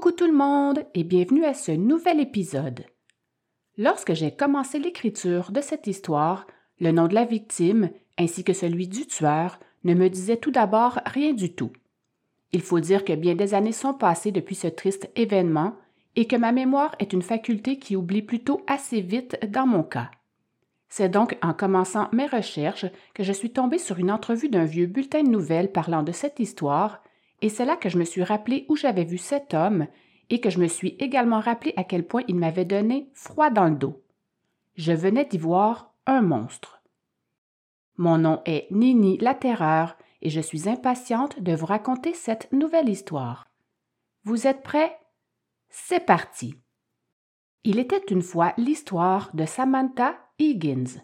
Coucou tout le monde et bienvenue à ce nouvel épisode. Lorsque j'ai commencé l'écriture de cette histoire, le nom de la victime ainsi que celui du tueur ne me disaient tout d'abord rien du tout. Il faut dire que bien des années sont passées depuis ce triste événement et que ma mémoire est une faculté qui oublie plutôt assez vite dans mon cas. C'est donc en commençant mes recherches que je suis tombée sur une entrevue d'un vieux bulletin de nouvelles parlant de cette histoire, et c'est là que je me suis rappelé où j'avais vu cet homme et que je me suis également rappelé à quel point il m'avait donné froid dans le dos. Je venais d'y voir un monstre. Mon nom est Nini la Terreur et je suis impatiente de vous raconter cette nouvelle histoire. Vous êtes prêts? C'est parti. Il était une fois l'histoire de Samantha Higgins.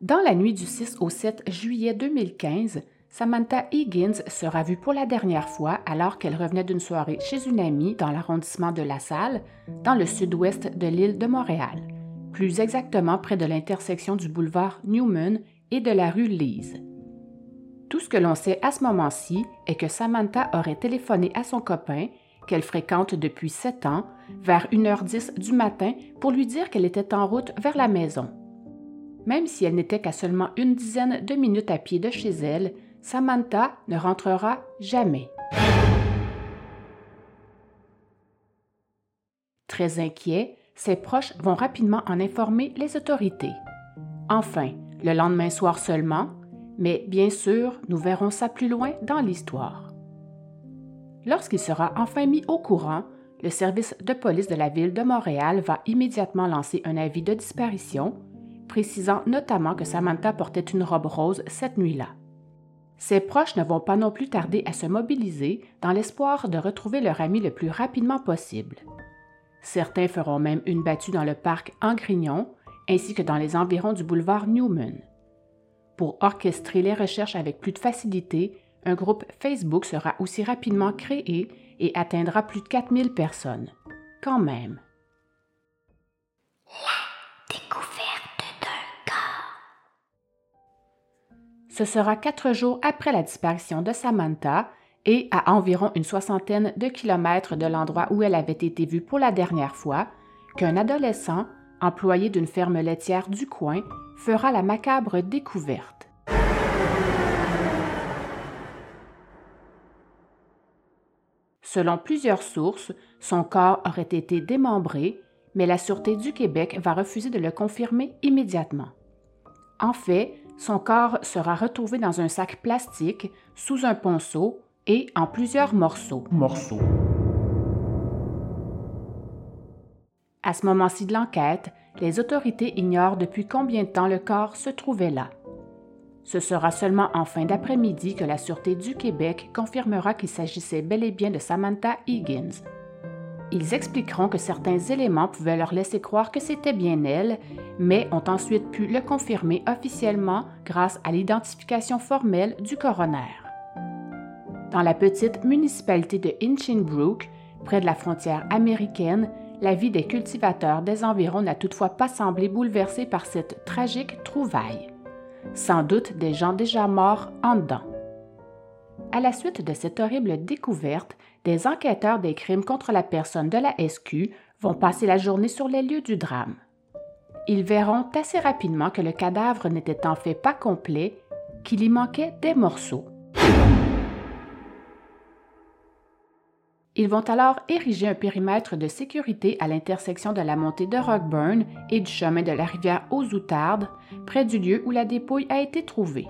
Dans la nuit du 6 au 7 juillet 2015, Samantha Higgins sera vue pour la dernière fois alors qu'elle revenait d'une soirée chez une amie dans l'arrondissement de La Salle, dans le sud-ouest de l'île de Montréal, plus exactement près de l'intersection du boulevard Newman et de la rue Lise. Tout ce que l'on sait à ce moment-ci est que Samantha aurait téléphoné à son copain, qu'elle fréquente depuis sept ans, vers 1h10 du matin pour lui dire qu'elle était en route vers la maison. Même si elle n'était qu'à seulement une dizaine de minutes à pied de chez elle, Samantha ne rentrera jamais. Très inquiets, ses proches vont rapidement en informer les autorités. Enfin, le lendemain soir seulement, mais bien sûr, nous verrons ça plus loin dans l'histoire. Lorsqu'il sera enfin mis au courant, le service de police de la ville de Montréal va immédiatement lancer un avis de disparition, précisant notamment que Samantha portait une robe rose cette nuit-là. Ses proches ne vont pas non plus tarder à se mobiliser dans l'espoir de retrouver leur amie le plus rapidement possible. Certains feront même une battue dans le parc Angrignon, ainsi que dans les environs du boulevard Newman. Pour orchestrer les recherches avec plus de facilité, un groupe Facebook sera aussi rapidement créé et atteindra plus de 4000 personnes. Quand même. Ce sera quatre jours après la disparition de Samantha et à environ une soixantaine de kilomètres de l'endroit où elle avait été vue pour la dernière fois qu'un adolescent, employé d'une ferme laitière du coin, fera la macabre découverte. Selon plusieurs sources, son corps aurait été démembré, mais la Sûreté du Québec va refuser de le confirmer immédiatement. En fait, son corps sera retrouvé dans un sac plastique, sous un ponceau et en plusieurs morceaux. Morceau. À ce moment-ci de l'enquête, les autorités ignorent depuis combien de temps le corps se trouvait là. Ce sera seulement en fin d'après-midi que la Sûreté du Québec confirmera qu'il s'agissait bel et bien de Samantha Higgins. Ils expliqueront que certains éléments pouvaient leur laisser croire que c'était bien elle, mais ont ensuite pu le confirmer officiellement grâce à l'identification formelle du coroner. Dans la petite municipalité de Hinchinbrook, près de la frontière américaine, la vie des cultivateurs des environs n'a toutefois pas semblé bouleversée par cette tragique trouvaille sans doute des gens déjà morts en dedans. À la suite de cette horrible découverte, des enquêteurs des crimes contre la personne de la SQ vont passer la journée sur les lieux du drame. Ils verront assez rapidement que le cadavre n'était en fait pas complet, qu'il y manquait des morceaux. Ils vont alors ériger un périmètre de sécurité à l'intersection de la montée de Rockburn et du chemin de la rivière aux Outardes, près du lieu où la dépouille a été trouvée.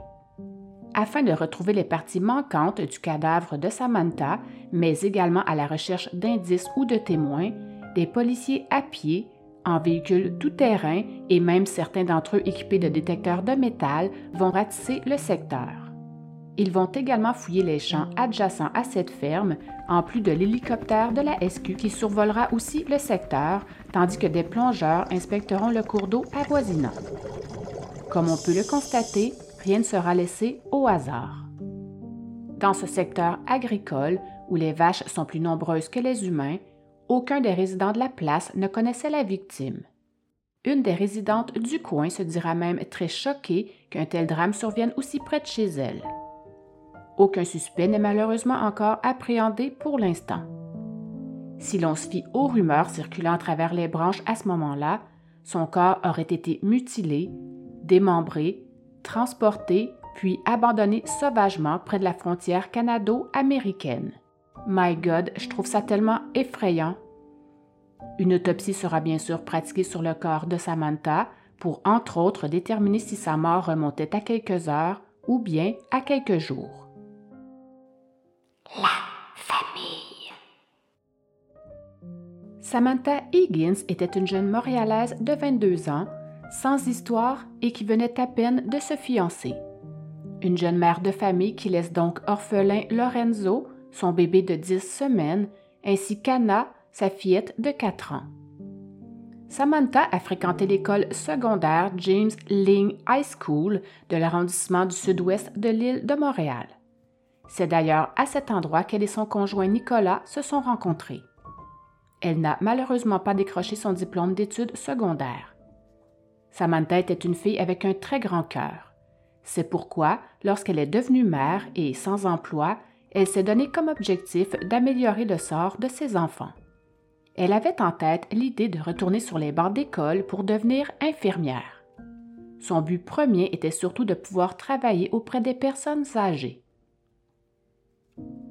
Afin de retrouver les parties manquantes du cadavre de Samantha, mais également à la recherche d'indices ou de témoins, des policiers à pied, en véhicule tout-terrain et même certains d'entre eux équipés de détecteurs de métal vont ratisser le secteur. Ils vont également fouiller les champs adjacents à cette ferme, en plus de l'hélicoptère de la SQ qui survolera aussi le secteur, tandis que des plongeurs inspecteront le cours d'eau avoisinant. Comme on peut le constater, rien ne sera laissé au hasard. Dans ce secteur agricole, où les vaches sont plus nombreuses que les humains, aucun des résidents de la place ne connaissait la victime. Une des résidentes du coin se dira même très choquée qu'un tel drame survienne aussi près de chez elle. Aucun suspect n'est malheureusement encore appréhendé pour l'instant. Si l'on se fie aux rumeurs circulant à travers les branches à ce moment-là, son corps aurait été mutilé, démembré, transporté, puis abandonné sauvagement près de la frontière canado-américaine. My God, je trouve ça tellement effrayant. Une autopsie sera bien sûr pratiquée sur le corps de Samantha pour, entre autres, déterminer si sa mort remontait à quelques heures ou bien à quelques jours. La famille. Samantha Higgins était une jeune Montréalaise de 22 ans, sans histoire et qui venait à peine de se fiancer. Une jeune mère de famille qui laisse donc orphelin Lorenzo, son bébé de 10 semaines, ainsi qu'Anna, sa fillette de 4 ans. Samantha a fréquenté l'école secondaire James Ling High School de l'arrondissement du sud-ouest de l'île de Montréal. C'est d'ailleurs à cet endroit qu'elle et son conjoint Nicolas se sont rencontrés. Elle n'a malheureusement pas décroché son diplôme d'études secondaires. Samantha était une fille avec un très grand cœur. C'est pourquoi, lorsqu'elle est devenue mère et sans emploi, elle s'est donnée comme objectif d'améliorer le sort de ses enfants. Elle avait en tête l'idée de retourner sur les bancs d'école pour devenir infirmière. Son but premier était surtout de pouvoir travailler auprès des personnes âgées.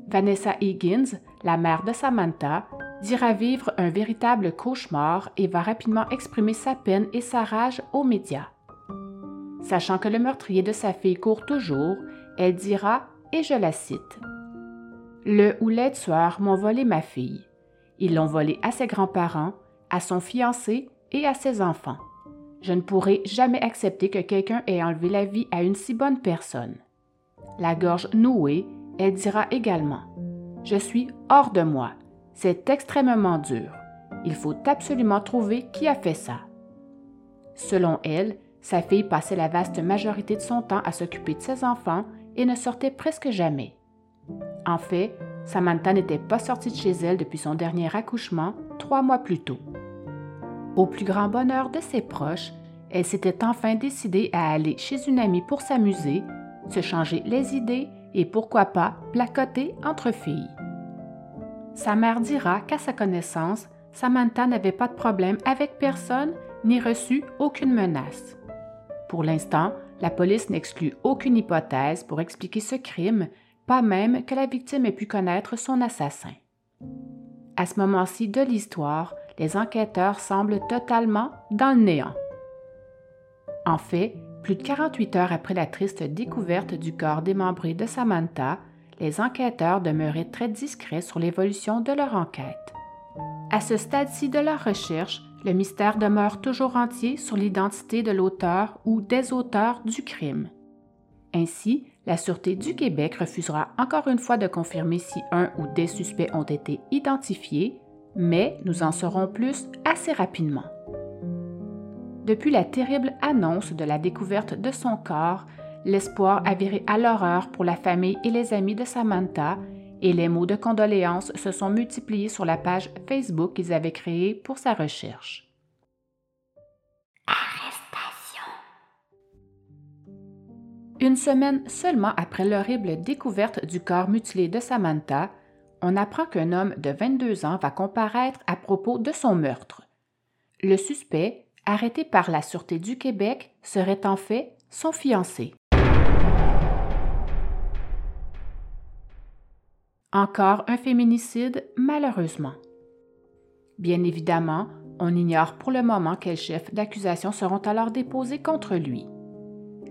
Vanessa Higgins, la mère de Samantha, dira vivre un véritable cauchemar et va rapidement exprimer sa peine et sa rage aux médias. Sachant que le meurtrier de sa fille court toujours, elle dira, et je la cite, Le ou les tueurs m'ont volé ma fille. Ils l'ont volée à ses grands-parents, à son fiancé et à ses enfants. Je ne pourrai jamais accepter que quelqu'un ait enlevé la vie à une si bonne personne. La gorge nouée, elle dira également Je suis hors de moi. C'est extrêmement dur. Il faut absolument trouver qui a fait ça. Selon elle, sa fille passait la vaste majorité de son temps à s'occuper de ses enfants et ne sortait presque jamais. En fait, Samantha n'était pas sortie de chez elle depuis son dernier accouchement, trois mois plus tôt. Au plus grand bonheur de ses proches, elle s'était enfin décidée à aller chez une amie pour s'amuser, se changer les idées et pourquoi pas placoter entre filles. Sa mère dira qu'à sa connaissance, Samantha n'avait pas de problème avec personne ni reçu aucune menace. Pour l'instant, la police n'exclut aucune hypothèse pour expliquer ce crime, pas même que la victime ait pu connaître son assassin. À ce moment-ci de l'histoire, les enquêteurs semblent totalement dans le néant. En fait, plus de 48 heures après la triste découverte du corps démembré de Samantha, les enquêteurs demeuraient très discrets sur l'évolution de leur enquête. À ce stade-ci de leur recherche, le mystère demeure toujours entier sur l'identité de l'auteur ou des auteurs du crime. Ainsi, la Sûreté du Québec refusera encore une fois de confirmer si un ou des suspects ont été identifiés, mais nous en saurons plus assez rapidement. Depuis la terrible annonce de la découverte de son corps, l'espoir a viré à l'horreur pour la famille et les amis de Samantha et les mots de condoléances se sont multipliés sur la page Facebook qu'ils avaient créée pour sa recherche. Arrestation. Une semaine seulement après l'horrible découverte du corps mutilé de Samantha, on apprend qu'un homme de 22 ans va comparaître à propos de son meurtre. Le suspect, arrêté par la Sûreté du Québec, serait en fait son fiancé. Encore un féminicide, malheureusement. Bien évidemment, on ignore pour le moment quels chefs d'accusation seront alors déposés contre lui.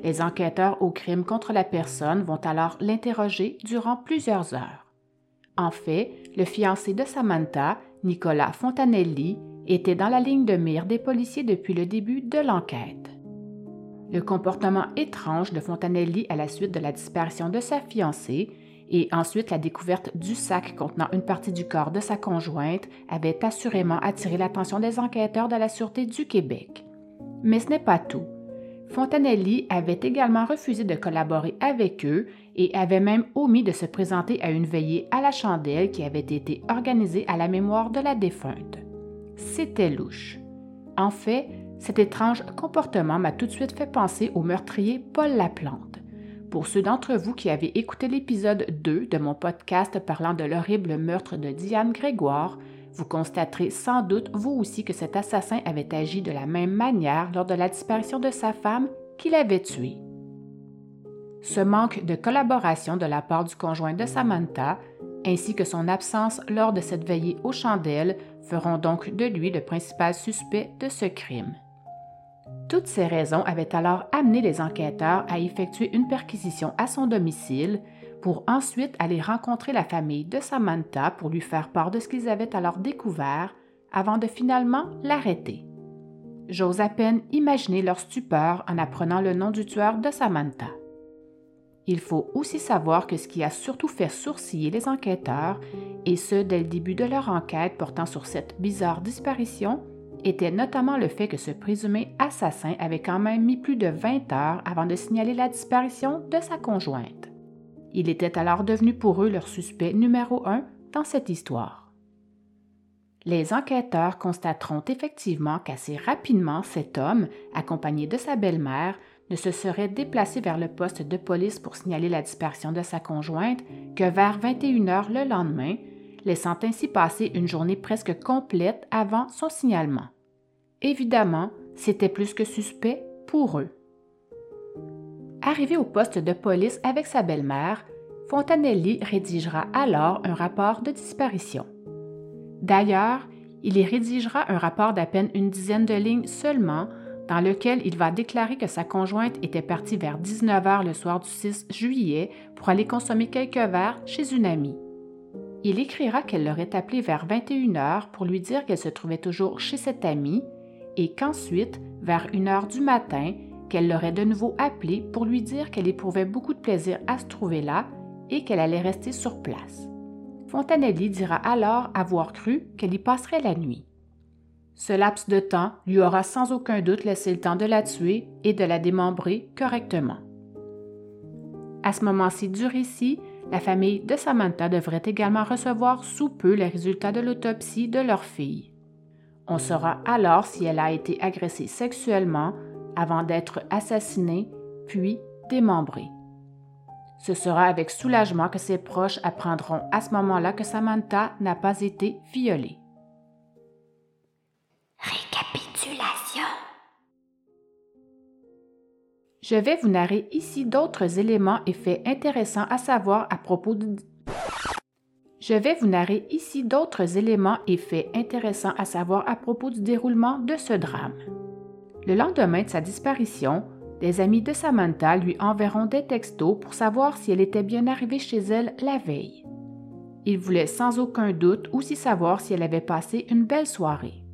Les enquêteurs au crime contre la personne vont alors l'interroger durant plusieurs heures. En fait, le fiancé de Samantha, Nicolas Fontanelli, était dans la ligne de mire des policiers depuis le début de l'enquête. Le comportement étrange de Fontanelli à la suite de la disparition de sa fiancée et ensuite la découverte du sac contenant une partie du corps de sa conjointe avait assurément attiré l'attention des enquêteurs de la Sûreté du Québec. Mais ce n'est pas tout. Fontanelli avait également refusé de collaborer avec eux et avait même omis de se présenter à une veillée à la chandelle qui avait été organisée à la mémoire de la défunte. C'était louche. En fait, cet étrange comportement m'a tout de suite fait penser au meurtrier Paul Laplante. Pour ceux d'entre vous qui avaient écouté l'épisode 2 de mon podcast parlant de l'horrible meurtre de Diane Grégoire, vous constaterez sans doute vous aussi que cet assassin avait agi de la même manière lors de la disparition de sa femme qu'il avait tuée. Ce manque de collaboration de la part du conjoint de Samantha, ainsi que son absence lors de cette veillée aux chandelles, feront donc de lui le principal suspect de ce crime. Toutes ces raisons avaient alors amené les enquêteurs à effectuer une perquisition à son domicile pour ensuite aller rencontrer la famille de Samantha pour lui faire part de ce qu'ils avaient alors découvert avant de finalement l'arrêter. J'ose à peine imaginer leur stupeur en apprenant le nom du tueur de Samantha. Il faut aussi savoir que ce qui a surtout fait sourciller les enquêteurs, et ce dès le début de leur enquête portant sur cette bizarre disparition, était notamment le fait que ce présumé assassin avait quand même mis plus de 20 heures avant de signaler la disparition de sa conjointe. Il était alors devenu pour eux leur suspect numéro un dans cette histoire. Les enquêteurs constateront effectivement qu'assez rapidement cet homme, accompagné de sa belle-mère, ne se serait déplacé vers le poste de police pour signaler la disparition de sa conjointe que vers 21 heures le lendemain, laissant ainsi passer une journée presque complète avant son signalement. Évidemment, c'était plus que suspect pour eux. Arrivé au poste de police avec sa belle-mère, Fontanelli rédigera alors un rapport de disparition. D'ailleurs, il y rédigera un rapport d'à peine une dizaine de lignes seulement, dans lequel il va déclarer que sa conjointe était partie vers 19 h le soir du 6 juillet pour aller consommer quelques verres chez une amie. Il écrira qu'elle l'aurait appelé vers 21 h pour lui dire qu'elle se trouvait toujours chez cette amie et qu'ensuite, vers 1 heure du matin, qu'elle l'aurait de nouveau appelé pour lui dire qu'elle éprouvait beaucoup de plaisir à se trouver là et qu'elle allait rester sur place. Fontanelli dira alors avoir cru qu'elle y passerait la nuit. Ce laps de temps lui aura sans aucun doute laissé le temps de la tuer et de la démembrer correctement. À ce moment-ci du récit, la famille de Samantha devrait également recevoir sous peu les résultats de l'autopsie de leur fille. On saura alors si elle a été agressée sexuellement avant d'être assassinée, puis démembrée. Ce sera avec soulagement que ses proches apprendront à ce moment-là que Samantha n'a pas été violée. Je vais vous narrer ici d'autres éléments et faits intéressants à savoir à propos. Je vais vous narrer ici d'autres éléments et faits intéressants à savoir à propos du déroulement de ce drame. Le lendemain de sa disparition, des amis de Samantha lui enverront des textos pour savoir si elle était bien arrivée chez elle la veille. Ils voulaient sans aucun doute aussi savoir si elle avait passé une belle soirée.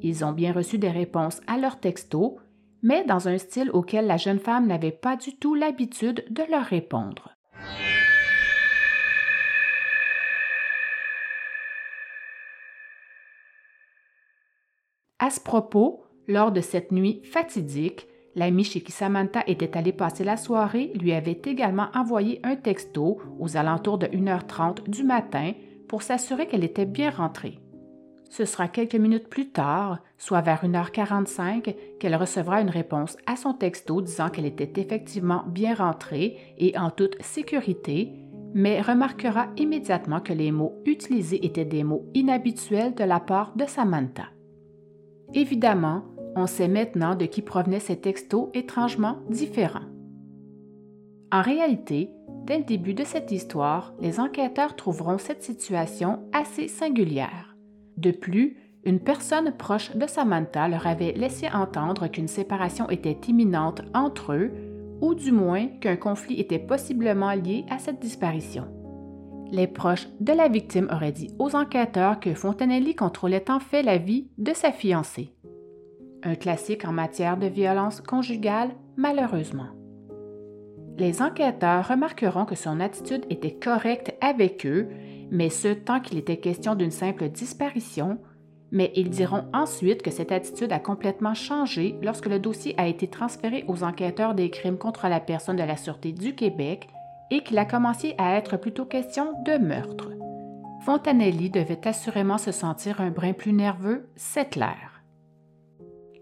Ils ont bien reçu des réponses à leurs textos, mais dans un style auquel la jeune femme n'avait pas du tout l'habitude de leur répondre. À ce propos, lors de cette nuit fatidique, L'ami chez qui Samantha était allée passer la soirée lui avait également envoyé un texto aux alentours de 1h30 du matin pour s'assurer qu'elle était bien rentrée. Ce sera quelques minutes plus tard, soit vers 1h45, qu'elle recevra une réponse à son texto disant qu'elle était effectivement bien rentrée et en toute sécurité, mais remarquera immédiatement que les mots utilisés étaient des mots inhabituels de la part de Samantha. Évidemment, on sait maintenant de qui provenaient ces textos étrangement différents. En réalité, dès le début de cette histoire, les enquêteurs trouveront cette situation assez singulière. De plus, une personne proche de Samantha leur avait laissé entendre qu'une séparation était imminente entre eux, ou du moins qu'un conflit était possiblement lié à cette disparition. Les proches de la victime auraient dit aux enquêteurs que Fontanelli contrôlait en fait la vie de sa fiancée un classique en matière de violence conjugale, malheureusement. Les enquêteurs remarqueront que son attitude était correcte avec eux, mais ce tant qu'il était question d'une simple disparition, mais ils diront ensuite que cette attitude a complètement changé lorsque le dossier a été transféré aux enquêteurs des crimes contre la personne de la Sûreté du Québec et qu'il a commencé à être plutôt question de meurtre. Fontanelli devait assurément se sentir un brin plus nerveux, c'est clair.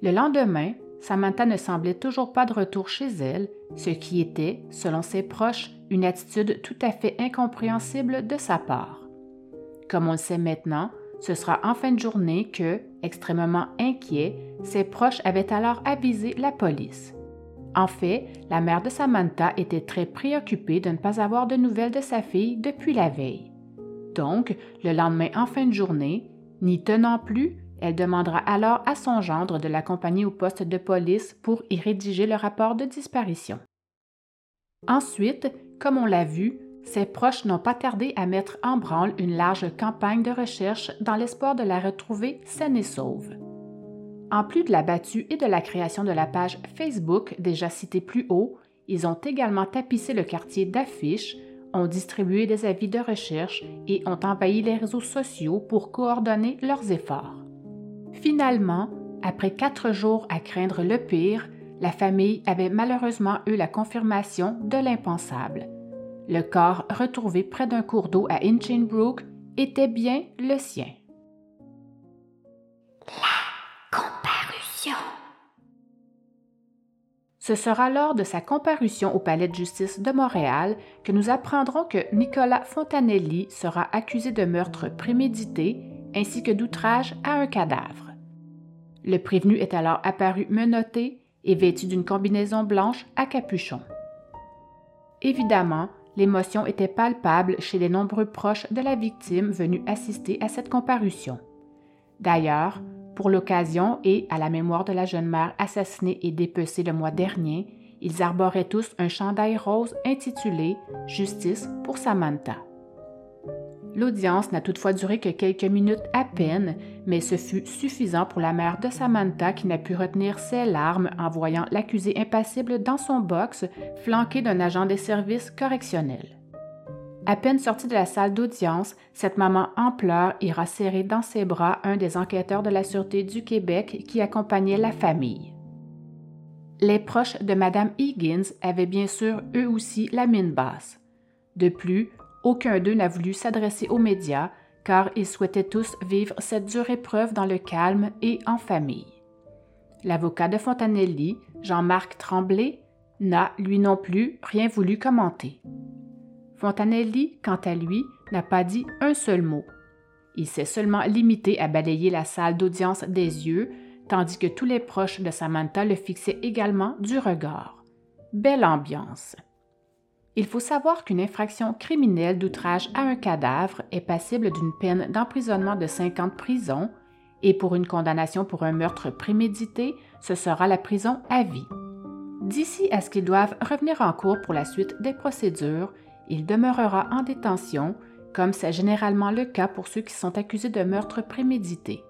Le lendemain, Samantha ne semblait toujours pas de retour chez elle, ce qui était, selon ses proches, une attitude tout à fait incompréhensible de sa part. Comme on le sait maintenant, ce sera en fin de journée que, extrêmement inquiet, ses proches avaient alors avisé la police. En fait, la mère de Samantha était très préoccupée de ne pas avoir de nouvelles de sa fille depuis la veille. Donc, le lendemain en fin de journée, n'y tenant plus, elle demandera alors à son gendre de l'accompagner au poste de police pour y rédiger le rapport de disparition. Ensuite, comme on l'a vu, ses proches n'ont pas tardé à mettre en branle une large campagne de recherche dans l'espoir de la retrouver saine et sauve. En plus de la battue et de la création de la page Facebook déjà citée plus haut, ils ont également tapissé le quartier d'affiches, ont distribué des avis de recherche et ont envahi les réseaux sociaux pour coordonner leurs efforts. Finalement, après quatre jours à craindre le pire, la famille avait malheureusement eu la confirmation de l'impensable le corps retrouvé près d'un cours d'eau à Inchinbrook était bien le sien. La comparution. Ce sera lors de sa comparution au Palais de justice de Montréal que nous apprendrons que Nicolas Fontanelli sera accusé de meurtre prémédité ainsi que d'outrage à un cadavre. Le prévenu est alors apparu menotté et vêtu d'une combinaison blanche à capuchon. Évidemment, l'émotion était palpable chez les nombreux proches de la victime venus assister à cette comparution. D'ailleurs, pour l'occasion et à la mémoire de la jeune mère assassinée et dépecée le mois dernier, ils arboraient tous un chandail rose intitulé Justice pour Samantha. L'audience n'a toutefois duré que quelques minutes à peine, mais ce fut suffisant pour la mère de Samantha qui n'a pu retenir ses larmes en voyant l'accusé impassible dans son box, flanqué d'un agent des services correctionnels. À peine sortie de la salle d'audience, cette maman en pleurs ira serrer dans ses bras un des enquêteurs de la Sûreté du Québec qui accompagnait la famille. Les proches de Mme Higgins avaient bien sûr eux aussi la mine basse. De plus, aucun d'eux n'a voulu s'adresser aux médias car ils souhaitaient tous vivre cette dure épreuve dans le calme et en famille. L'avocat de Fontanelli, Jean-Marc Tremblay, n'a, lui non plus, rien voulu commenter. Fontanelli, quant à lui, n'a pas dit un seul mot. Il s'est seulement limité à balayer la salle d'audience des yeux, tandis que tous les proches de Samantha le fixaient également du regard. Belle ambiance. Il faut savoir qu'une infraction criminelle d'outrage à un cadavre est passible d'une peine d'emprisonnement de 5 ans de prison et pour une condamnation pour un meurtre prémédité, ce sera la prison à vie. D'ici à ce qu'ils doivent revenir en cours pour la suite des procédures, il demeurera en détention, comme c'est généralement le cas pour ceux qui sont accusés de meurtre prémédité.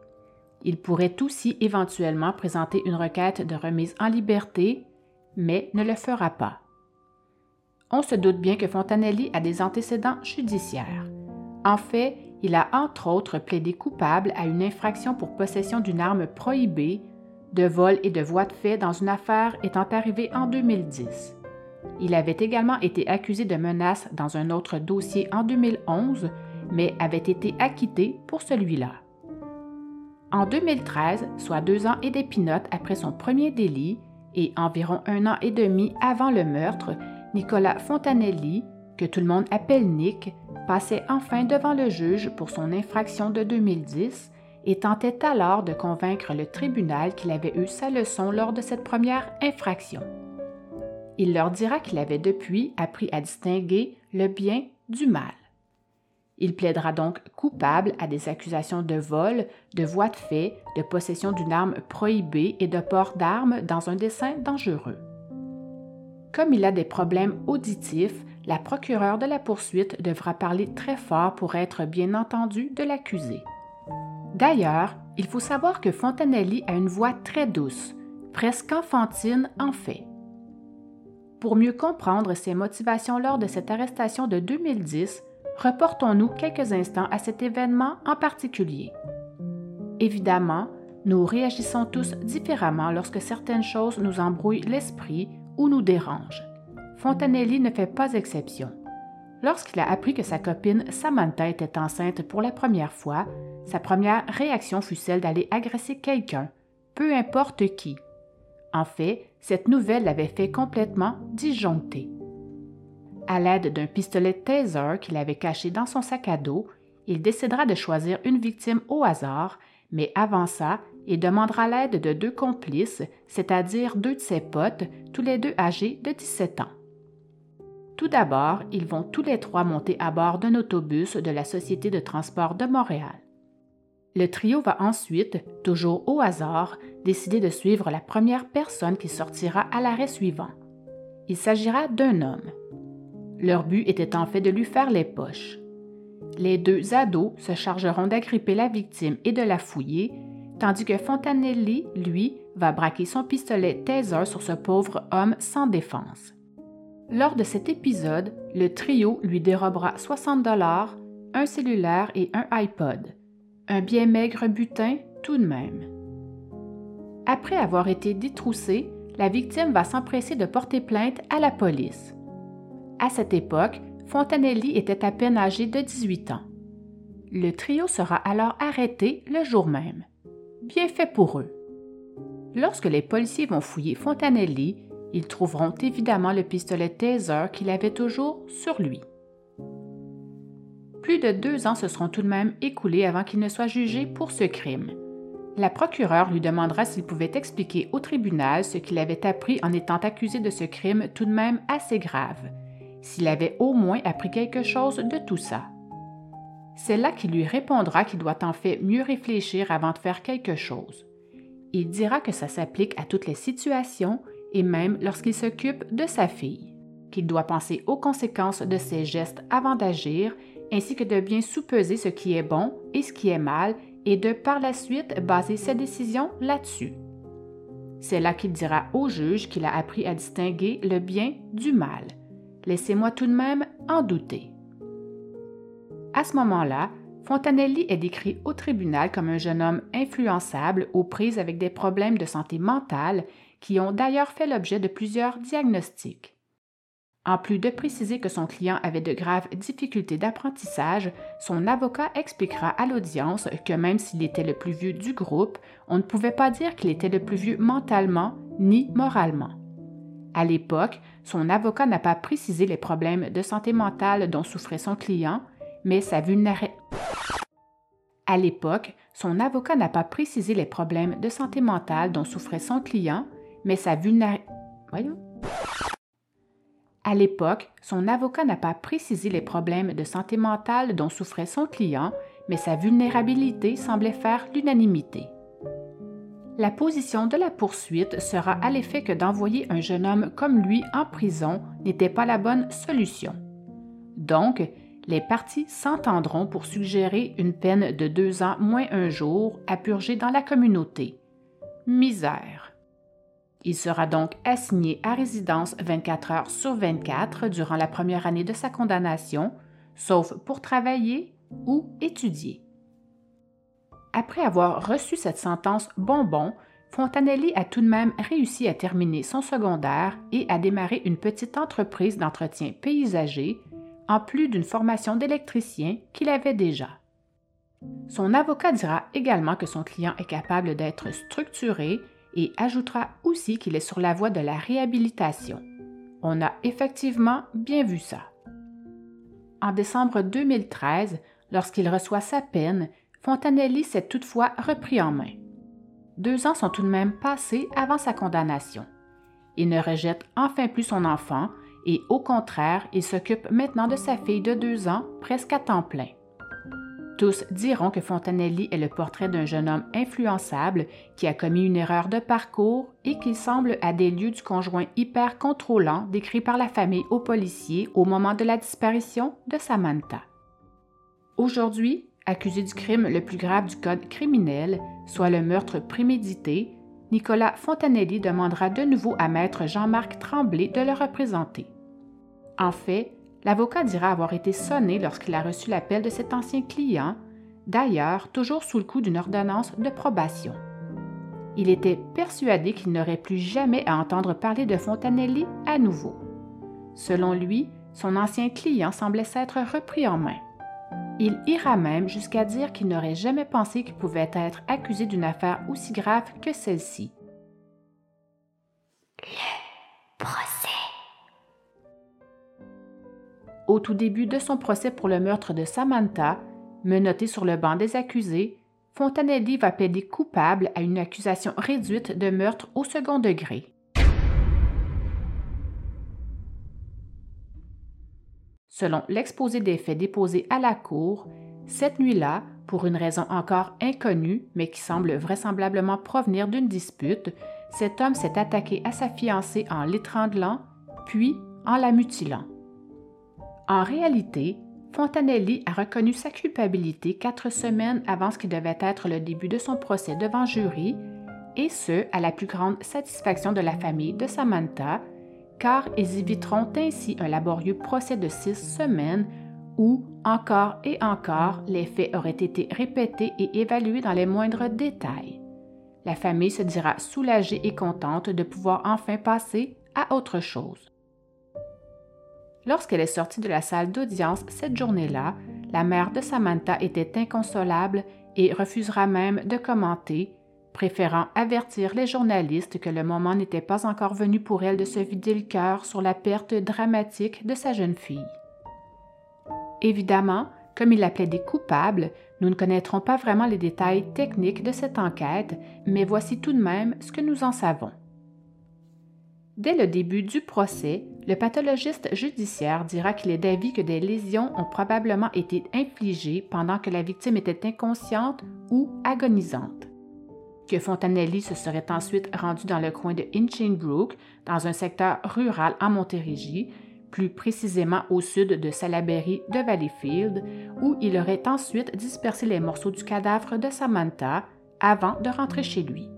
Il pourrait aussi éventuellement présenter une requête de remise en liberté, mais ne le fera pas on se doute bien que Fontanelli a des antécédents judiciaires. En fait, il a entre autres plaidé coupable à une infraction pour possession d'une arme prohibée, de vol et de voie de fait dans une affaire étant arrivée en 2010. Il avait également été accusé de menaces dans un autre dossier en 2011, mais avait été acquitté pour celui-là. En 2013, soit deux ans et des pinottes après son premier délit, et environ un an et demi avant le meurtre, Nicolas Fontanelli, que tout le monde appelle Nick, passait enfin devant le juge pour son infraction de 2010 et tentait alors de convaincre le tribunal qu'il avait eu sa leçon lors de cette première infraction. Il leur dira qu'il avait depuis appris à distinguer le bien du mal. Il plaidera donc coupable à des accusations de vol, de voie de fait, de possession d'une arme prohibée et de port d'armes dans un dessin dangereux. Comme il a des problèmes auditifs, la procureure de la poursuite devra parler très fort pour être bien entendu de l'accusé. D'ailleurs, il faut savoir que Fontanelli a une voix très douce, presque enfantine en fait. Pour mieux comprendre ses motivations lors de cette arrestation de 2010, reportons-nous quelques instants à cet événement en particulier. Évidemment, nous réagissons tous différemment lorsque certaines choses nous embrouillent l'esprit ou nous dérange. Fontanelli ne fait pas exception. Lorsqu'il a appris que sa copine Samantha était enceinte pour la première fois, sa première réaction fut celle d'aller agresser quelqu'un, peu importe qui. En fait, cette nouvelle l'avait fait complètement disjoncter. À l'aide d'un pistolet taser qu'il avait caché dans son sac à dos, il décidera de choisir une victime au hasard, mais avant ça, il demandera l'aide de deux complices, c'est-à-dire deux de ses potes, tous les deux âgés de 17 ans. Tout d'abord, ils vont tous les trois monter à bord d'un autobus de la Société de transport de Montréal. Le trio va ensuite, toujours au hasard, décider de suivre la première personne qui sortira à l'arrêt suivant. Il s'agira d'un homme. Leur but était en fait de lui faire les poches. Les deux ados se chargeront d'agripper la victime et de la fouiller, tandis que Fontanelli, lui, va braquer son pistolet taser sur ce pauvre homme sans défense. Lors de cet épisode, le trio lui dérobera 60 dollars, un cellulaire et un iPod. Un bien maigre butin tout de même. Après avoir été détroussé, la victime va s'empresser de porter plainte à la police. À cette époque, Fontanelli était à peine âgé de 18 ans. Le trio sera alors arrêté le jour même. Bien fait pour eux. Lorsque les policiers vont fouiller Fontanelli, ils trouveront évidemment le pistolet taser qu'il avait toujours sur lui. Plus de deux ans se seront tout de même écoulés avant qu'il ne soit jugé pour ce crime. La procureure lui demandera s'il pouvait expliquer au tribunal ce qu'il avait appris en étant accusé de ce crime tout de même assez grave, s'il avait au moins appris quelque chose de tout ça. C'est là qu'il lui répondra qu'il doit en fait mieux réfléchir avant de faire quelque chose. Il dira que ça s'applique à toutes les situations et même lorsqu'il s'occupe de sa fille, qu'il doit penser aux conséquences de ses gestes avant d'agir, ainsi que de bien sous-peser ce qui est bon et ce qui est mal, et de par la suite baser ses décisions là-dessus. C'est là qu'il dira au juge qu'il a appris à distinguer le bien du mal. Laissez-moi tout de même en douter. À ce moment-là, Fontanelli est décrit au tribunal comme un jeune homme influençable aux prises avec des problèmes de santé mentale qui ont d'ailleurs fait l'objet de plusieurs diagnostics. En plus de préciser que son client avait de graves difficultés d'apprentissage, son avocat expliquera à l'audience que même s'il était le plus vieux du groupe, on ne pouvait pas dire qu'il était le plus vieux mentalement ni moralement. À l'époque, son avocat n'a pas précisé les problèmes de santé mentale dont souffrait son client, mais sa vulnérabilité. À l'époque, son avocat n'a pas précisé les problèmes de santé mentale dont souffrait son client, mais sa vulnérabilité. À l'époque, son avocat n'a pas précisé les problèmes de santé mentale dont souffrait son client, mais sa vulnérabilité semblait faire l'unanimité. La position de la poursuite sera à l'effet que d'envoyer un jeune homme comme lui en prison n'était pas la bonne solution. Donc, les parties s'entendront pour suggérer une peine de deux ans moins un jour à purger dans la communauté. Misère. Il sera donc assigné à résidence 24 heures sur 24 durant la première année de sa condamnation, sauf pour travailler ou étudier. Après avoir reçu cette sentence bonbon, Fontanelli a tout de même réussi à terminer son secondaire et à démarrer une petite entreprise d'entretien paysager, en plus d'une formation d'électricien qu'il avait déjà. Son avocat dira également que son client est capable d'être structuré et ajoutera aussi qu'il est sur la voie de la réhabilitation. On a effectivement bien vu ça. En décembre 2013, lorsqu'il reçoit sa peine, Fontanelli s'est toutefois repris en main. Deux ans sont tout de même passés avant sa condamnation. Il ne rejette enfin plus son enfant et au contraire, il s'occupe maintenant de sa fille de deux ans presque à temps plein. Tous diront que Fontanelli est le portrait d'un jeune homme influençable qui a commis une erreur de parcours et qui semble à des lieux du conjoint hyper contrôlant décrit par la famille aux policiers au moment de la disparition de Samantha. Aujourd'hui, accusé du crime le plus grave du code criminel, soit le meurtre prémédité, Nicolas Fontanelli demandera de nouveau à maître Jean-Marc Tremblay de le représenter. En fait, L'avocat dira avoir été sonné lorsqu'il a reçu l'appel de cet ancien client, d'ailleurs toujours sous le coup d'une ordonnance de probation. Il était persuadé qu'il n'aurait plus jamais à entendre parler de Fontanelli à nouveau. Selon lui, son ancien client semblait s'être repris en main. Il ira même jusqu'à dire qu'il n'aurait jamais pensé qu'il pouvait être accusé d'une affaire aussi grave que celle-ci. Au tout début de son procès pour le meurtre de Samantha, Menotté sur le banc des accusés, Fontanelli va plaider coupable à une accusation réduite de meurtre au second degré. Selon l'exposé des faits déposé à la Cour, cette nuit-là, pour une raison encore inconnue, mais qui semble vraisemblablement provenir d'une dispute, cet homme s'est attaqué à sa fiancée en l'étranglant, puis en la mutilant. En réalité, Fontanelli a reconnu sa culpabilité quatre semaines avant ce qui devait être le début de son procès devant jury, et ce, à la plus grande satisfaction de la famille de Samantha, car ils éviteront ainsi un laborieux procès de six semaines où, encore et encore, les faits auraient été répétés et évalués dans les moindres détails. La famille se dira soulagée et contente de pouvoir enfin passer à autre chose. Lorsqu'elle est sortie de la salle d'audience cette journée-là, la mère de Samantha était inconsolable et refusera même de commenter, préférant avertir les journalistes que le moment n'était pas encore venu pour elle de se vider le cœur sur la perte dramatique de sa jeune fille. Évidemment, comme il l'appelait des coupables, nous ne connaîtrons pas vraiment les détails techniques de cette enquête, mais voici tout de même ce que nous en savons. Dès le début du procès, le pathologiste judiciaire dira qu'il est d'avis que des lésions ont probablement été infligées pendant que la victime était inconsciente ou agonisante. Que Fontanelli se serait ensuite rendu dans le coin de Hinchinbrook, dans un secteur rural en Montérégie, plus précisément au sud de Salaberry de Valleyfield, où il aurait ensuite dispersé les morceaux du cadavre de Samantha avant de rentrer chez lui.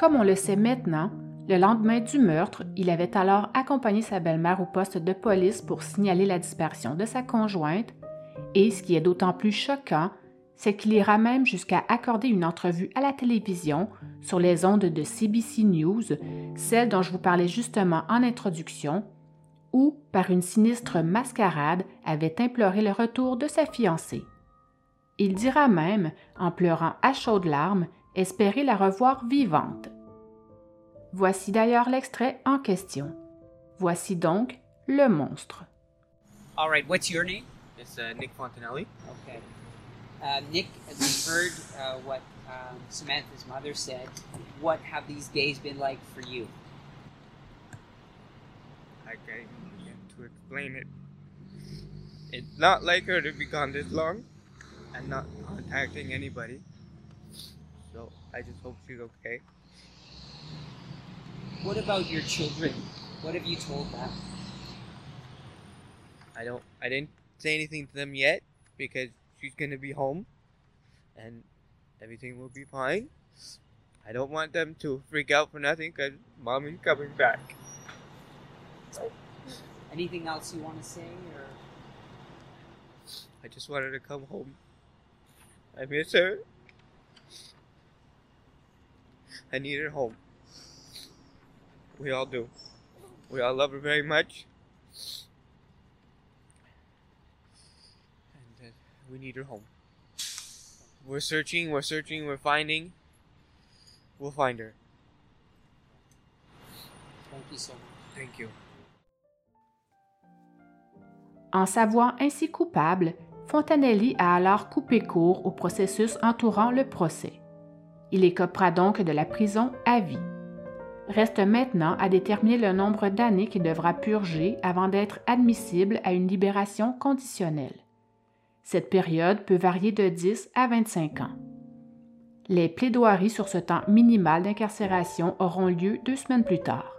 Comme on le sait maintenant, le lendemain du meurtre, il avait alors accompagné sa belle-mère au poste de police pour signaler la disparition de sa conjointe, et ce qui est d'autant plus choquant, c'est qu'il ira même jusqu'à accorder une entrevue à la télévision sur les ondes de CBC News, celle dont je vous parlais justement en introduction, où, par une sinistre mascarade, avait imploré le retour de sa fiancée. Il dira même, en pleurant à chaudes larmes, espérer la revoir vivante. Voici d'ailleurs l'extrait en question. Voici donc le monstre. All right, what's your name? It's uh, Nick Fontanelli. Okay. Uh, Nick, we heard uh, what um, Samantha's mother said? What have these days been like for you? I can't begin to explain it. It's not like her to be gone this long and not contacting anybody. So I just hope she's okay. What about your children? What have you told them? I don't. I didn't say anything to them yet because she's gonna be home, and everything will be fine. I don't want them to freak out for nothing because mommy's coming back. Anything else you want to say, or I just want her to come home. I miss her. I need her home. We all do. We all love her very much. And uh, we need her home. We're searching, we're searching, we're finding. We'll find her. thank you so much. Thank you. En s'avouant ainsi coupable, Fontanelli a alors coupé court au processus entourant le procès. Il écopera donc de la prison à vie. Reste maintenant à déterminer le nombre d'années qu'il devra purger avant d'être admissible à une libération conditionnelle. Cette période peut varier de 10 à 25 ans. Les plaidoiries sur ce temps minimal d'incarcération auront lieu deux semaines plus tard.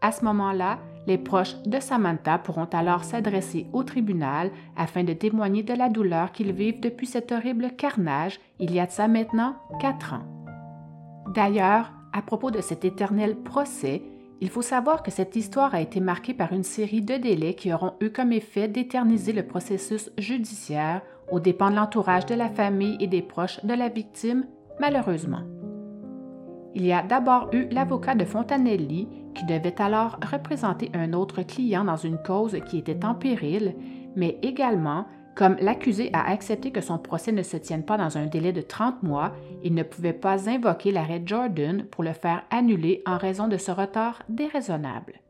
À ce moment-là, les proches de Samantha pourront alors s'adresser au tribunal afin de témoigner de la douleur qu'ils vivent depuis cet horrible carnage il y a de ça maintenant quatre ans. D'ailleurs, à propos de cet éternel procès, il faut savoir que cette histoire a été marquée par une série de délais qui auront eu comme effet d'éterniser le processus judiciaire aux dépens de l'entourage de la famille et des proches de la victime, malheureusement. Il y a d'abord eu l'avocat de Fontanelli qui devait alors représenter un autre client dans une cause qui était en péril, mais également, comme l'accusé a accepté que son procès ne se tienne pas dans un délai de 30 mois, il ne pouvait pas invoquer l'arrêt Jordan pour le faire annuler en raison de ce retard déraisonnable.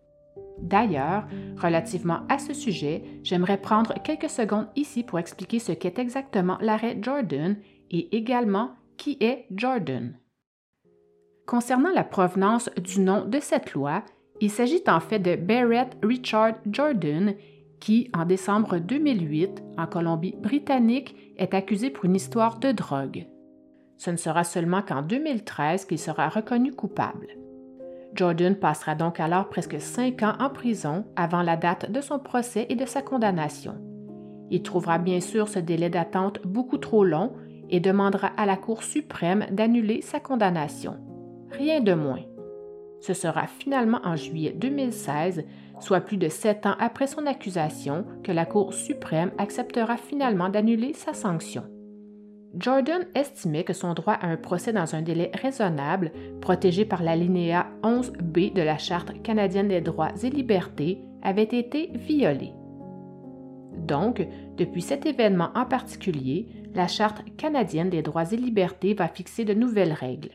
D'ailleurs, relativement à ce sujet, j'aimerais prendre quelques secondes ici pour expliquer ce qu'est exactement l'arrêt Jordan et également qui est Jordan. Concernant la provenance du nom de cette loi, il s'agit en fait de Barrett Richard Jordan, qui, en décembre 2008, en Colombie-Britannique, est accusé pour une histoire de drogue. Ce ne sera seulement qu'en 2013 qu'il sera reconnu coupable. Jordan passera donc alors presque cinq ans en prison avant la date de son procès et de sa condamnation. Il trouvera bien sûr ce délai d'attente beaucoup trop long et demandera à la Cour suprême d'annuler sa condamnation. Rien de moins. Ce sera finalement en juillet 2016, soit plus de sept ans après son accusation, que la Cour suprême acceptera finalement d'annuler sa sanction. Jordan estimait que son droit à un procès dans un délai raisonnable, protégé par la linéa 11b de la Charte canadienne des droits et libertés, avait été violé. Donc, depuis cet événement en particulier, la Charte canadienne des droits et libertés va fixer de nouvelles règles.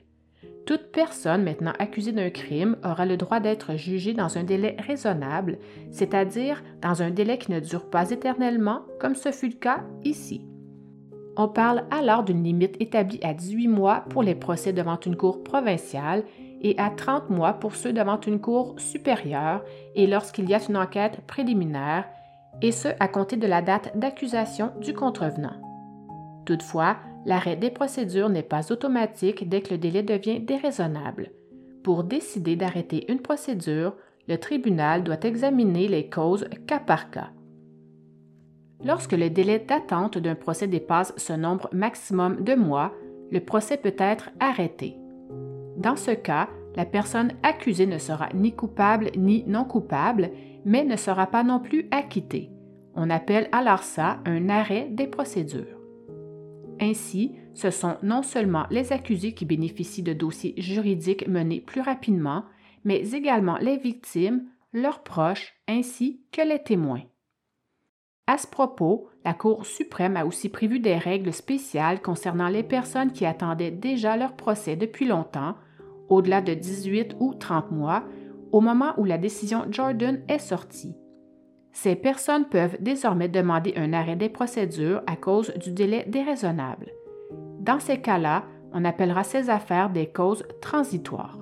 Toute personne maintenant accusée d'un crime aura le droit d'être jugée dans un délai raisonnable, c'est-à-dire dans un délai qui ne dure pas éternellement, comme ce fut le cas ici. On parle alors d'une limite établie à 18 mois pour les procès devant une cour provinciale et à 30 mois pour ceux devant une cour supérieure et lorsqu'il y a une enquête préliminaire, et ce à compter de la date d'accusation du contrevenant. Toutefois, l'arrêt des procédures n'est pas automatique dès que le délai devient déraisonnable. Pour décider d'arrêter une procédure, le tribunal doit examiner les causes cas par cas. Lorsque le délai d'attente d'un procès dépasse ce nombre maximum de mois, le procès peut être arrêté. Dans ce cas, la personne accusée ne sera ni coupable ni non coupable, mais ne sera pas non plus acquittée. On appelle alors ça un arrêt des procédures. Ainsi, ce sont non seulement les accusés qui bénéficient de dossiers juridiques menés plus rapidement, mais également les victimes, leurs proches, ainsi que les témoins. À ce propos, la Cour suprême a aussi prévu des règles spéciales concernant les personnes qui attendaient déjà leur procès depuis longtemps, au-delà de 18 ou 30 mois, au moment où la décision Jordan est sortie. Ces personnes peuvent désormais demander un arrêt des procédures à cause du délai déraisonnable. Dans ces cas-là, on appellera ces affaires des causes transitoires.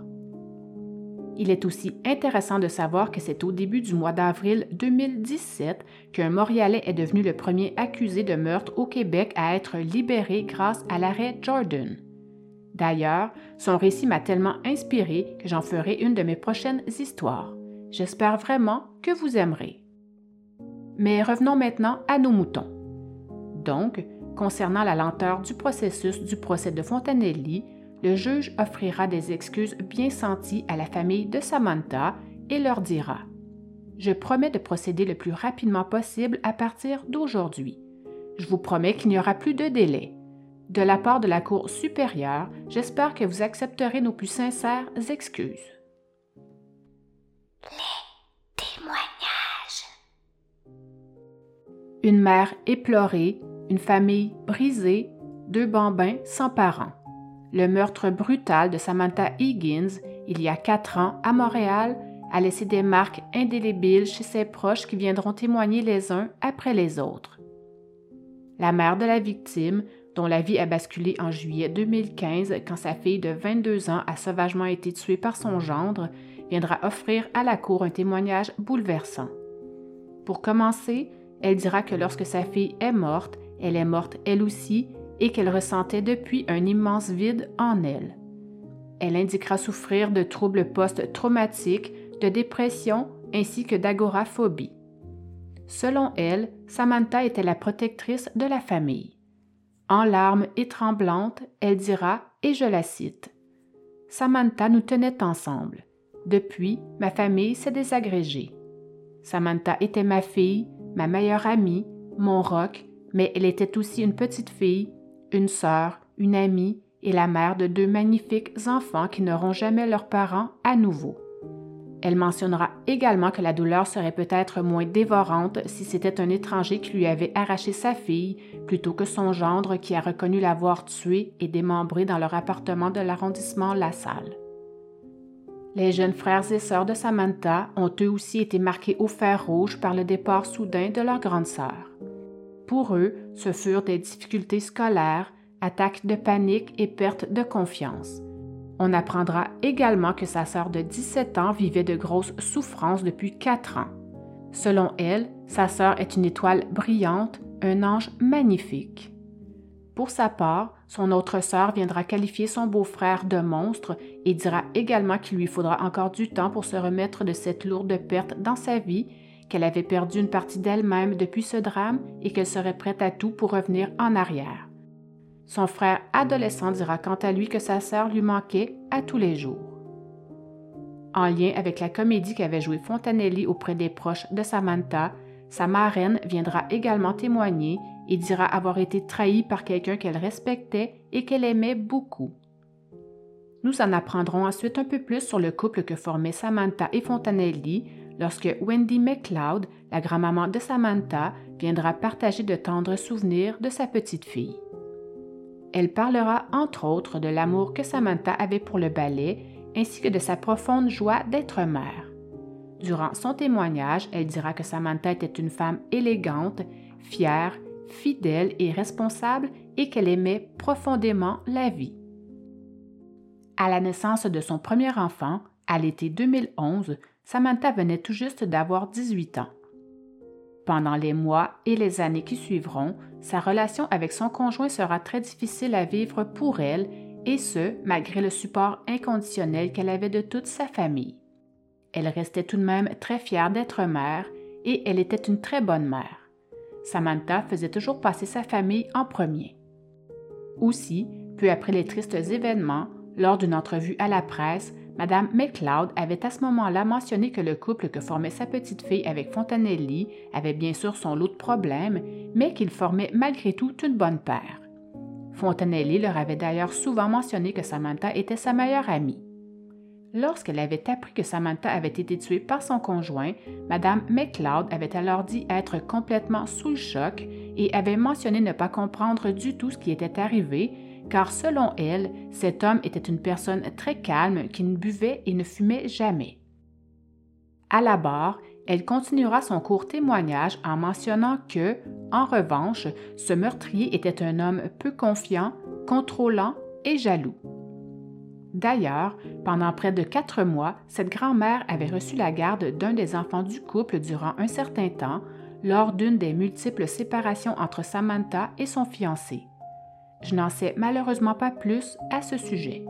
Il est aussi intéressant de savoir que c'est au début du mois d'avril 2017 qu'un Montréalais est devenu le premier accusé de meurtre au Québec à être libéré grâce à l'arrêt Jordan. D'ailleurs, son récit m'a tellement inspiré que j'en ferai une de mes prochaines histoires. J'espère vraiment que vous aimerez. Mais revenons maintenant à nos moutons. Donc, concernant la lenteur du processus du procès de Fontanelli, le juge offrira des excuses bien senties à la famille de Samantha et leur dira Je promets de procéder le plus rapidement possible à partir d'aujourd'hui. Je vous promets qu'il n'y aura plus de délai. De la part de la Cour supérieure, j'espère que vous accepterez nos plus sincères excuses. Une mère éplorée, une famille brisée, deux bambins sans parents le meurtre brutal de Samantha Higgins, il y a quatre ans, à Montréal, a laissé des marques indélébiles chez ses proches qui viendront témoigner les uns après les autres. La mère de la victime, dont la vie a basculé en juillet 2015 quand sa fille de 22 ans a sauvagement été tuée par son gendre, viendra offrir à la cour un témoignage bouleversant. Pour commencer, elle dira que lorsque sa fille est morte, elle est morte elle aussi et qu'elle ressentait depuis un immense vide en elle. Elle indiquera souffrir de troubles post-traumatiques, de dépression ainsi que d'agoraphobie. Selon elle, Samantha était la protectrice de la famille. En larmes et tremblante, elle dira, et je la cite, Samantha nous tenait ensemble. Depuis, ma famille s'est désagrégée. Samantha était ma fille, ma meilleure amie, mon roc, mais elle était aussi une petite fille une sœur, une amie et la mère de deux magnifiques enfants qui n'auront jamais leurs parents à nouveau. Elle mentionnera également que la douleur serait peut-être moins dévorante si c'était un étranger qui lui avait arraché sa fille plutôt que son gendre qui a reconnu l'avoir tuée et démembrée dans leur appartement de l'arrondissement La Salle. Les jeunes frères et sœurs de Samantha ont eux aussi été marqués au fer rouge par le départ soudain de leur grande sœur. Pour eux, ce furent des difficultés scolaires, attaques de panique et perte de confiance. On apprendra également que sa sœur de 17 ans vivait de grosses souffrances depuis quatre ans. Selon elle, sa sœur est une étoile brillante, un ange magnifique. Pour sa part, son autre sœur viendra qualifier son beau-frère de monstre et dira également qu'il lui faudra encore du temps pour se remettre de cette lourde perte dans sa vie, qu'elle avait perdu une partie d'elle-même depuis ce drame et qu'elle serait prête à tout pour revenir en arrière. Son frère adolescent dira quant à lui que sa sœur lui manquait à tous les jours. En lien avec la comédie qu'avait jouée Fontanelli auprès des proches de Samantha, sa marraine viendra également témoigner et dira avoir été trahie par quelqu'un qu'elle respectait et qu'elle aimait beaucoup. Nous en apprendrons ensuite un peu plus sur le couple que formaient Samantha et Fontanelli lorsque Wendy McLeod, la grand-maman de Samantha, viendra partager de tendres souvenirs de sa petite fille. Elle parlera entre autres de l'amour que Samantha avait pour le ballet ainsi que de sa profonde joie d'être mère. Durant son témoignage, elle dira que Samantha était une femme élégante, fière, fidèle et responsable et qu'elle aimait profondément la vie. À la naissance de son premier enfant, à l'été 2011, Samantha venait tout juste d'avoir 18 ans. Pendant les mois et les années qui suivront, sa relation avec son conjoint sera très difficile à vivre pour elle, et ce, malgré le support inconditionnel qu'elle avait de toute sa famille. Elle restait tout de même très fière d'être mère, et elle était une très bonne mère. Samantha faisait toujours passer sa famille en premier. Aussi, peu après les tristes événements, lors d'une entrevue à la presse, Madame McLeod avait à ce moment-là mentionné que le couple que formait sa petite fille avec Fontanelli avait bien sûr son lot de problèmes, mais qu'il formait malgré tout une bonne paire. Fontanelli leur avait d'ailleurs souvent mentionné que Samantha était sa meilleure amie. Lorsqu'elle avait appris que Samantha avait été tuée par son conjoint, Madame McLeod avait alors dit être complètement sous le choc et avait mentionné ne pas comprendre du tout ce qui était arrivé, car selon elle, cet homme était une personne très calme qui ne buvait et ne fumait jamais. À la barre, elle continuera son court témoignage en mentionnant que, en revanche, ce meurtrier était un homme peu confiant, contrôlant et jaloux. D'ailleurs, pendant près de quatre mois, cette grand-mère avait reçu la garde d'un des enfants du couple durant un certain temps, lors d'une des multiples séparations entre Samantha et son fiancé. Je n'en sais malheureusement pas plus à ce sujet.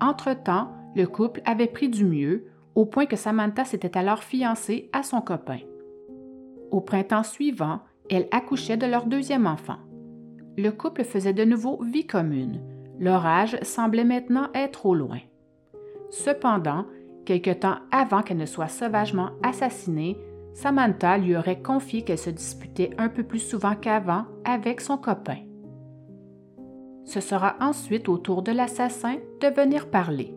Entre-temps, le couple avait pris du mieux, au point que Samantha s'était alors fiancée à son copain. Au printemps suivant, elle accouchait de leur deuxième enfant. Le couple faisait de nouveau vie commune. L'orage semblait maintenant être au loin. Cependant, quelque temps avant qu'elle ne soit sauvagement assassinée, Samantha lui aurait confié qu'elle se disputait un peu plus souvent qu'avant avec son copain. Ce sera ensuite au tour de l'assassin de venir parler.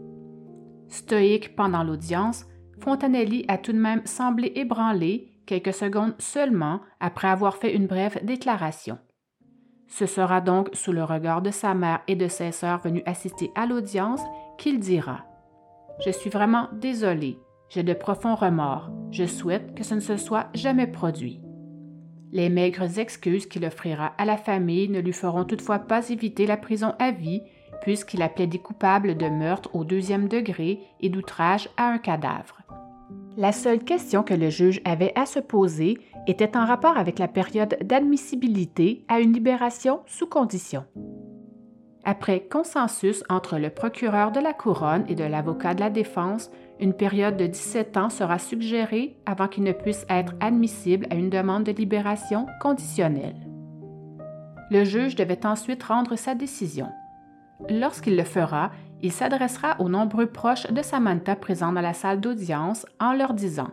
Stoïque pendant l'audience, Fontanelli a tout de même semblé ébranlé quelques secondes seulement après avoir fait une brève déclaration. Ce sera donc sous le regard de sa mère et de ses sœurs venues assister à l'audience qu'il dira Je suis vraiment désolé, j'ai de profonds remords, je souhaite que ce ne se soit jamais produit. Les maigres excuses qu'il offrira à la famille ne lui feront toutefois pas éviter la prison à vie, puisqu'il a plaidé coupable de meurtre au deuxième degré et d'outrage à un cadavre. La seule question que le juge avait à se poser était en rapport avec la période d'admissibilité à une libération sous condition. Après consensus entre le procureur de la couronne et de l'avocat de la défense, une période de 17 ans sera suggérée avant qu'il ne puisse être admissible à une demande de libération conditionnelle. Le juge devait ensuite rendre sa décision. Lorsqu'il le fera, il s'adressera aux nombreux proches de Samantha présents dans la salle d'audience en leur disant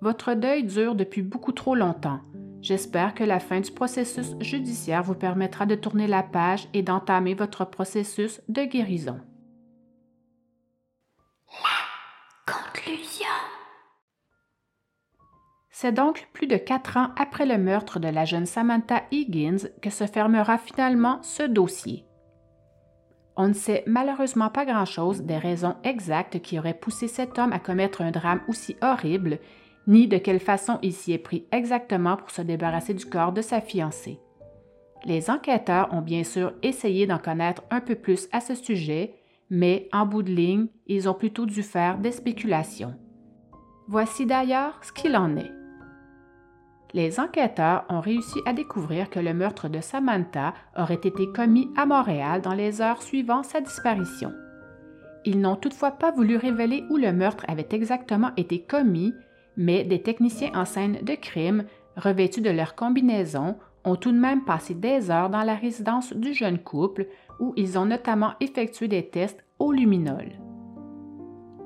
Votre deuil dure depuis beaucoup trop longtemps. J'espère que la fin du processus judiciaire vous permettra de tourner la page et d'entamer votre processus de guérison. Conclusion. C'est donc plus de quatre ans après le meurtre de la jeune Samantha Higgins que se fermera finalement ce dossier. On ne sait malheureusement pas grand-chose des raisons exactes qui auraient poussé cet homme à commettre un drame aussi horrible, ni de quelle façon il s'y est pris exactement pour se débarrasser du corps de sa fiancée. Les enquêteurs ont bien sûr essayé d'en connaître un peu plus à ce sujet, mais en bout de ligne, ils ont plutôt dû faire des spéculations. Voici d'ailleurs ce qu'il en est. Les enquêteurs ont réussi à découvrir que le meurtre de Samantha aurait été commis à Montréal dans les heures suivant sa disparition. Ils n'ont toutefois pas voulu révéler où le meurtre avait exactement été commis, mais des techniciens en scène de crime, revêtus de leur combinaison, ont tout de même passé des heures dans la résidence du jeune couple où ils ont notamment effectué des tests au luminol.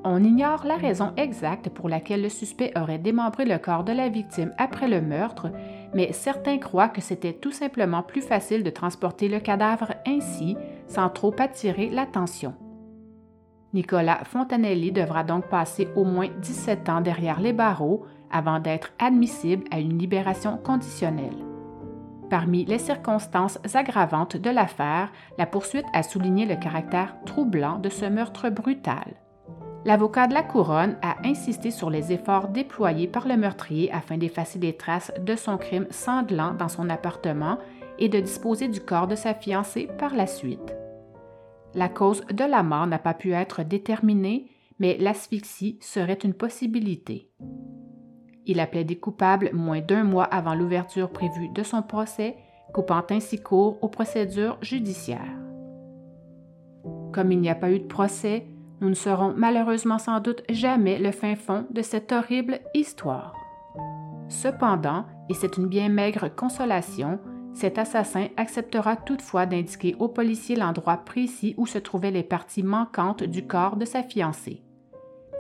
On ignore la raison exacte pour laquelle le suspect aurait démembré le corps de la victime après le meurtre, mais certains croient que c'était tout simplement plus facile de transporter le cadavre ainsi, sans trop attirer l'attention. Nicolas Fontanelli devra donc passer au moins 17 ans derrière les barreaux avant d'être admissible à une libération conditionnelle. Parmi les circonstances aggravantes de l'affaire, la poursuite a souligné le caractère troublant de ce meurtre brutal. L'avocat de la couronne a insisté sur les efforts déployés par le meurtrier afin d'effacer les traces de son crime sanglant dans son appartement et de disposer du corps de sa fiancée par la suite. La cause de la mort n'a pas pu être déterminée, mais l'asphyxie serait une possibilité. Il a plaidé coupable moins d'un mois avant l'ouverture prévue de son procès, coupant ainsi court aux procédures judiciaires. Comme il n'y a pas eu de procès, nous ne saurons malheureusement sans doute jamais le fin fond de cette horrible histoire. Cependant, et c'est une bien maigre consolation, cet assassin acceptera toutefois d'indiquer au policier l'endroit précis où se trouvaient les parties manquantes du corps de sa fiancée.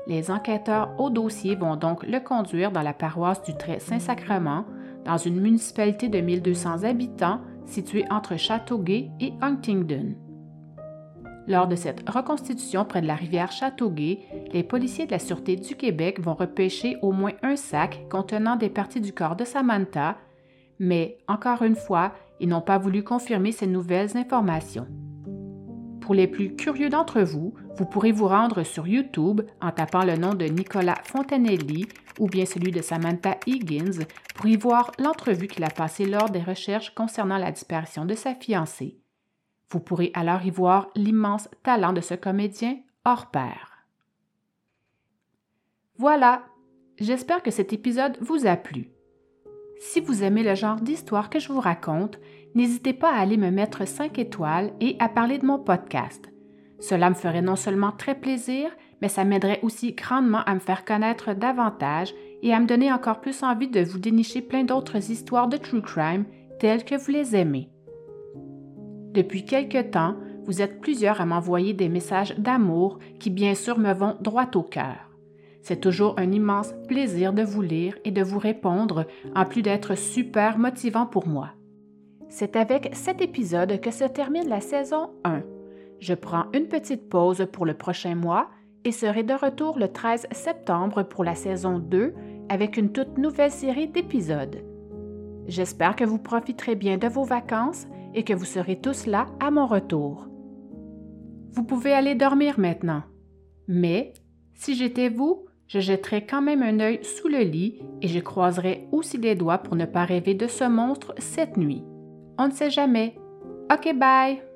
Les enquêteurs au dossier vont donc le conduire dans la paroisse du Trait Saint-Sacrement, dans une municipalité de 1200 habitants située entre Châteauguay et Huntingdon. Lors de cette reconstitution près de la rivière Châteauguay, les policiers de la Sûreté du Québec vont repêcher au moins un sac contenant des parties du corps de Samantha, mais encore une fois, ils n'ont pas voulu confirmer ces nouvelles informations. Pour les plus curieux d'entre vous, vous pourrez vous rendre sur YouTube en tapant le nom de Nicolas Fontanelli ou bien celui de Samantha Higgins pour y voir l'entrevue qu'il a passée lors des recherches concernant la disparition de sa fiancée. Vous pourrez alors y voir l'immense talent de ce comédien hors pair. Voilà, j'espère que cet épisode vous a plu. Si vous aimez le genre d'histoire que je vous raconte, n'hésitez pas à aller me mettre 5 étoiles et à parler de mon podcast. Cela me ferait non seulement très plaisir, mais ça m'aiderait aussi grandement à me faire connaître davantage et à me donner encore plus envie de vous dénicher plein d'autres histoires de true crime telles que vous les aimez. Depuis quelque temps, vous êtes plusieurs à m'envoyer des messages d'amour qui bien sûr me vont droit au cœur. C'est toujours un immense plaisir de vous lire et de vous répondre, en plus d'être super motivant pour moi. C'est avec cet épisode que se termine la saison 1. Je prends une petite pause pour le prochain mois et serai de retour le 13 septembre pour la saison 2 avec une toute nouvelle série d'épisodes. J'espère que vous profiterez bien de vos vacances et que vous serez tous là à mon retour. Vous pouvez aller dormir maintenant. Mais, si j'étais vous, je jetterais quand même un œil sous le lit et je croiserais aussi les doigts pour ne pas rêver de ce monstre cette nuit. On ne sait jamais. OK, bye!